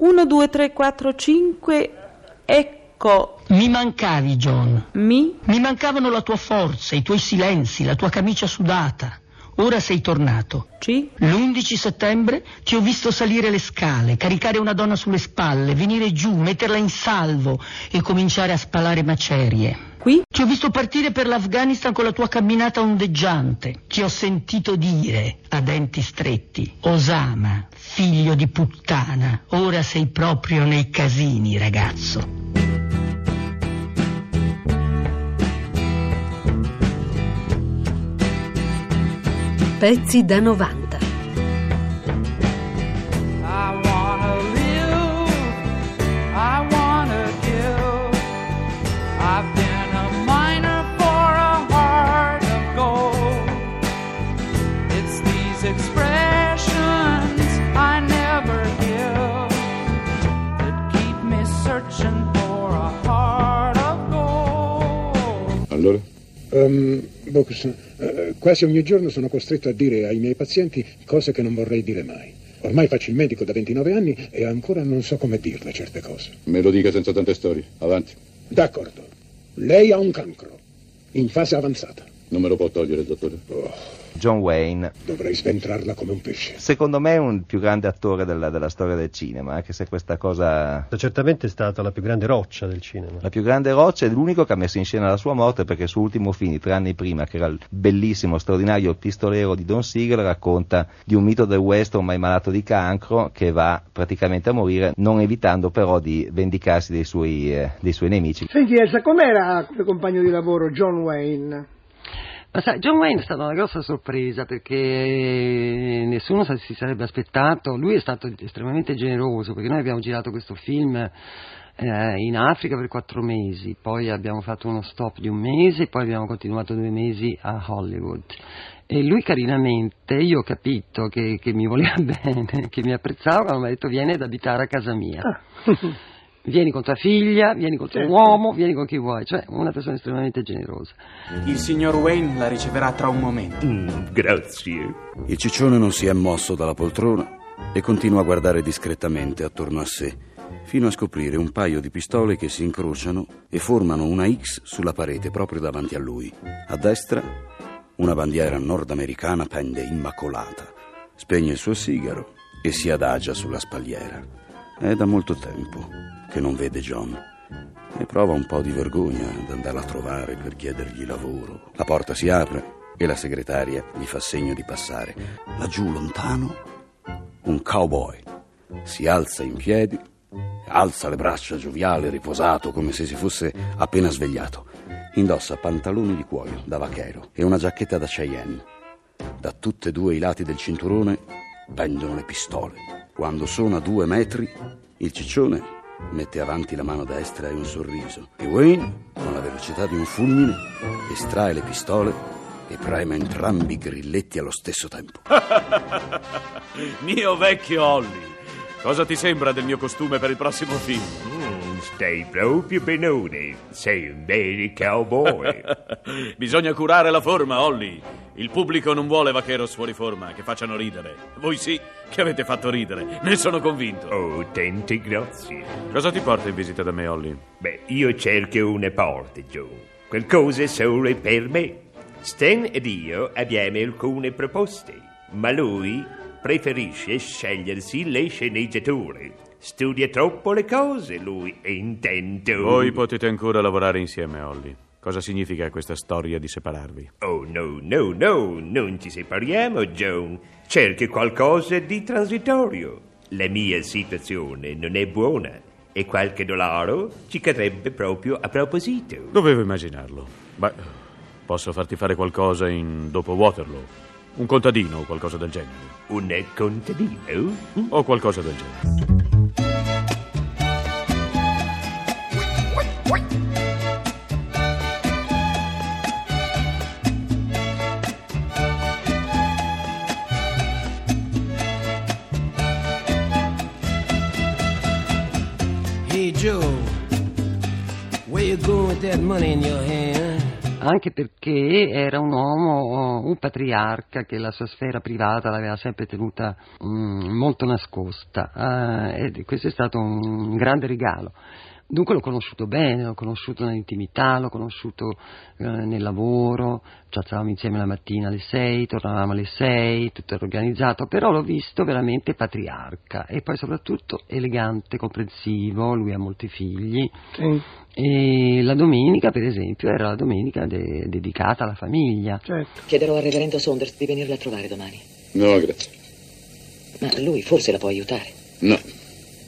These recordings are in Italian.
1, 2, 3, 4, 5. Ecco. Mi mancavi, John. Mi? Mi mancavano la tua forza, i tuoi silenzi, la tua camicia sudata. Ora sei tornato. Ci? L'11 settembre ti ho visto salire le scale, caricare una donna sulle spalle, venire giù, metterla in salvo e cominciare a spalare macerie. Qui? Ti ho visto partire per l'Afghanistan con la tua camminata ondeggiante. Ti ho sentito dire, a denti stretti, Osama, figlio di puttana, ora sei proprio nei casini, ragazzo. Pezzi da 90. Um, Bocus, eh, quasi ogni giorno sono costretto a dire ai miei pazienti cose che non vorrei dire mai. Ormai faccio il medico da 29 anni e ancora non so come dirle certe cose. Me lo dica senza tante storie. Avanti. D'accordo. Lei ha un cancro, in fase avanzata. Non me lo può togliere, dottore. Oh, John Wayne, dovrei sventrarla come un pesce. secondo me è un più grande attore della, della storia del cinema, anche se questa cosa... Certamente è stata la più grande roccia del cinema. La più grande roccia è l'unico che ha messo in scena la sua morte perché il suo ultimo film, tre anni prima, che era il bellissimo, straordinario pistolero di Don Siegel, racconta di un mito del West ormai malato di cancro che va praticamente a morire, non evitando però di vendicarsi dei suoi, eh, dei suoi nemici. Senti Elsa, com'era come compagno di lavoro John Wayne? Ma sai, John Wayne è stata una grossa sorpresa perché nessuno si sarebbe aspettato, lui è stato estremamente generoso perché noi abbiamo girato questo film eh, in Africa per quattro mesi, poi abbiamo fatto uno stop di un mese, poi abbiamo continuato due mesi a Hollywood. E lui carinamente, io ho capito che, che mi voleva bene, che mi apprezzava, mi ha detto vieni ad abitare a casa mia. Vieni con tua figlia, vieni con tuo uomo, vieni con chi vuoi, cioè una persona estremamente generosa. Il signor Wayne la riceverà tra un momento. grazie. Il ciccione non si è mosso dalla poltrona e continua a guardare discretamente attorno a sé, fino a scoprire un paio di pistole che si incrociano e formano una X sulla parete proprio davanti a lui. A destra una bandiera nordamericana pende immacolata. Spegne il suo sigaro e si adagia sulla spalliera. È da molto tempo che non vede John e prova un po' di vergogna ad andarla a trovare per chiedergli lavoro. La porta si apre e la segretaria gli fa segno di passare. Laggiù lontano un cowboy si alza in piedi, alza le braccia gioviale, riposato come se si fosse appena svegliato. Indossa pantaloni di cuoio da vaquero e una giacchetta da Cheyenne. Da tutti e due i lati del cinturone pendono le pistole. Quando sono a due metri, il ciccione mette avanti la mano destra e un sorriso. E Wayne, con la velocità di un fulmine, estrae le pistole e preme entrambi i grilletti allo stesso tempo. Mio vecchio Holly, cosa ti sembra del mio costume per il prossimo film? Stai proprio benone. Sei un vero cowboy. Bisogna curare la forma, Holly. Il pubblico non vuole vaqueros fuori forma che facciano ridere. Voi sì, che avete fatto ridere. Ne sono convinto. Oh, tante grazie. Cosa ti porta in visita da me, Holly? Beh, io cerco una porta, Joe. Qualcosa solo per me. Stan ed io abbiamo alcune proposte, ma lui preferisce scegliersi le sceneggiature. Studia troppo le cose, lui, e intendo... Voi potete ancora lavorare insieme, Holly. Cosa significa questa storia di separarvi? Oh, no, no, no, non ci separiamo, Joan. Cerchi qualcosa di transitorio. La mia situazione non è buona e qualche dollaro ci cadrebbe proprio a proposito. Dovevo immaginarlo. Beh, posso farti fare qualcosa in dopo Waterloo. Un contadino o qualcosa del genere. Un contadino? O qualcosa del genere. Anche perché era un uomo, un patriarca che la sua sfera privata l'aveva sempre tenuta mm, molto nascosta eh, e questo è stato un grande regalo. Dunque l'ho conosciuto bene, l'ho conosciuto nell'intimità, l'ho conosciuto eh, nel lavoro, ci alzavamo insieme la mattina alle 6, tornavamo alle 6, tutto era organizzato, però l'ho visto veramente patriarca e poi soprattutto elegante, comprensivo, lui ha molti figli Sì. e la domenica per esempio era la domenica de- dedicata alla famiglia. Certo. Chiederò al reverendo Saunders di venirla a trovare domani. No, grazie. Ma lui forse la può aiutare. No.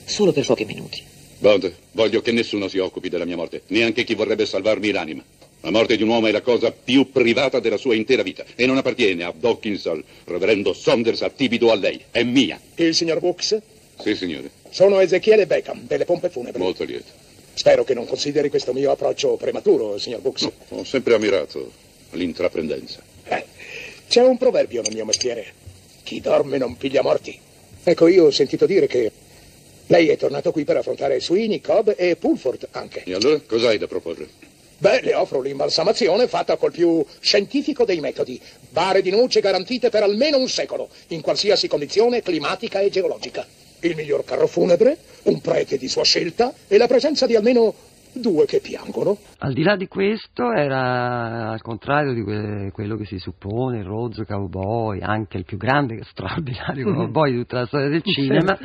Solo per pochi minuti. Bond, voglio che nessuno si occupi della mia morte, neanche chi vorrebbe salvarmi l'anima. La morte di un uomo è la cosa più privata della sua intera vita e non appartiene a Dawkins, al reverendo Saunders, a Tibido, a lei. È mia. Il signor Brooks? Sì, signore. Sono Ezechiele Beckham, delle pompe funebri. Molto lieto. Spero che non consideri questo mio approccio prematuro, signor Brooks. Ho sempre ammirato l'intraprendenza. Eh, c'è un proverbio nel mio mestiere. Chi dorme non piglia morti. Ecco, io ho sentito dire che lei è tornato qui per affrontare Sweeney, Cobb e Pulford anche. E allora cosa hai da proporre? Beh, le offro l'imbalsamazione fatta col più scientifico dei metodi. Bare di noce garantite per almeno un secolo, in qualsiasi condizione climatica e geologica. Il miglior carro funebre, un prete di sua scelta e la presenza di almeno due che piangono. Al di là di questo era al contrario di que- quello che si suppone, il rozzo cowboy, anche il più grande e straordinario Mhm. cowboy di tutta la storia del cinema.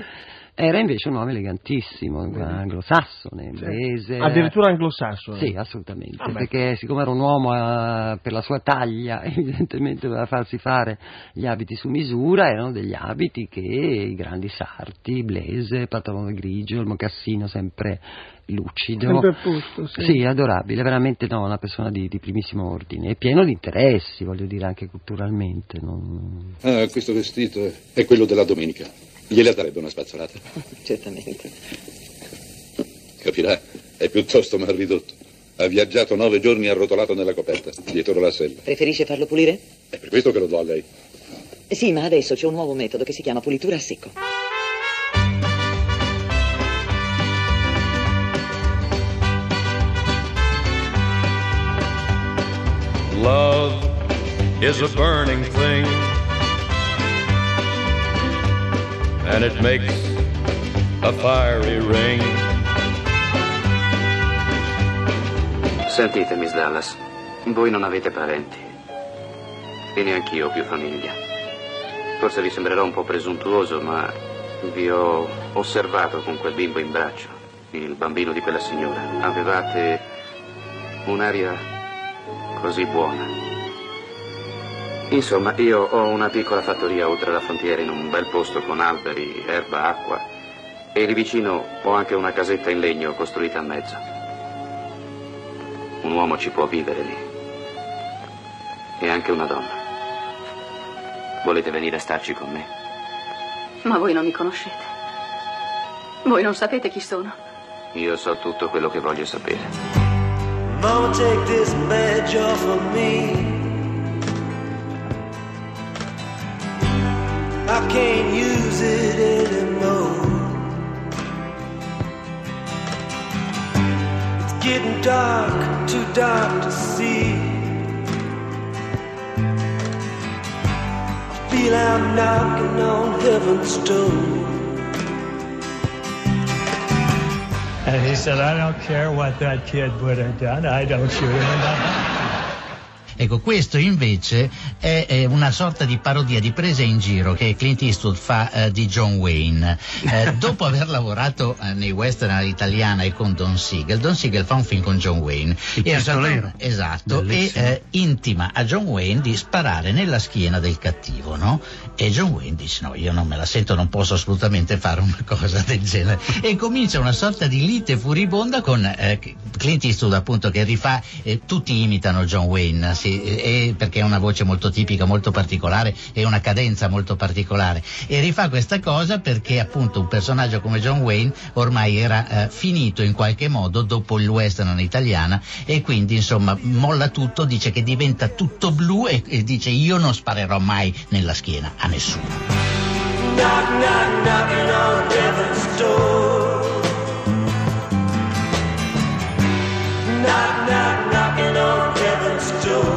Era invece un uomo elegantissimo, anglosassone, inglese. Addirittura anglosassone. Sì, assolutamente, Ah, perché siccome era un uomo eh, per la sua taglia, evidentemente doveva farsi fare gli abiti su misura, erano degli abiti che i grandi sarti, blaze, pantalone grigio, il mocassino sempre lucido. Sempre a posto, sì. Sì, adorabile, veramente no, una persona di, di primissimo ordine e pieno di interessi, voglio dire, anche culturalmente. non- Ah, questo vestito è quello della domenica. Gliela darebbe una spazzolata. Certamente. Capirà, è piuttosto mal ridotto. Ha viaggiato nove giorni arrotolato nella coperta, dietro la sella. Preferisce farlo pulire? È per questo che lo do a lei. Sì, ma adesso c'è un nuovo metodo che si chiama pulitura a secco. Love is a burning thing, and it makes a fiery ring. Sentite, Miss Dallas, voi non avete parenti. E neanch'io ho più famiglia. Forse vi sembrerò un po' presuntuoso, ma vi ho osservato con quel bimbo in braccio, il bambino di quella signora. Avevate un'aria così buona. Insomma, io ho una piccola fattoria oltre la frontiera in un bel posto con alberi, erba, acqua. E lì vicino ho anche una casetta in legno costruita a mezzo. Un uomo ci può vivere lì. E anche una donna. Volete venire a starci con me? Ma voi non mi conoscete. Voi non sapete chi sono. Io so tutto quello che voglio sapere. Mama, take this badge off of me. Can't use it anymore. It's getting dark, too dark to see. I feel I'm knocking on heaven's door. And he said, I don't care what that kid would have done. I don't shoot him. Ecco, questo invece è, è una sorta di parodia di presa in giro che Clint Eastwood fa eh, di John Wayne. Eh, dopo aver lavorato eh, nei western all'italiana e con Don Siegel, Don Siegel fa un film con John Wayne. Il E a un certo- esatto, e Bellissimo. eh, intima a John Wayne di sparare nella schiena del cattivo, no? E John Wayne dice: No, io non me la sento, non posso assolutamente fare una cosa del genere. E comincia una sorta di lite furibonda con eh, Clint Eastwood, appunto, che rifà, eh, tutti imitano John Wayne, sì, eh, perché ha una voce molto tipica, molto particolare e una cadenza molto particolare. E rifà questa cosa perché, appunto, un personaggio come John Wayne ormai era eh, finito in qualche modo dopo il western all'italiana e quindi, insomma, molla tutto, dice che diventa tutto blu e, e dice: Io non sparerò mai nella schiena a nessuno. Knock, knock, knocking on heaven's door. Knock, knock, knocking on heaven's door.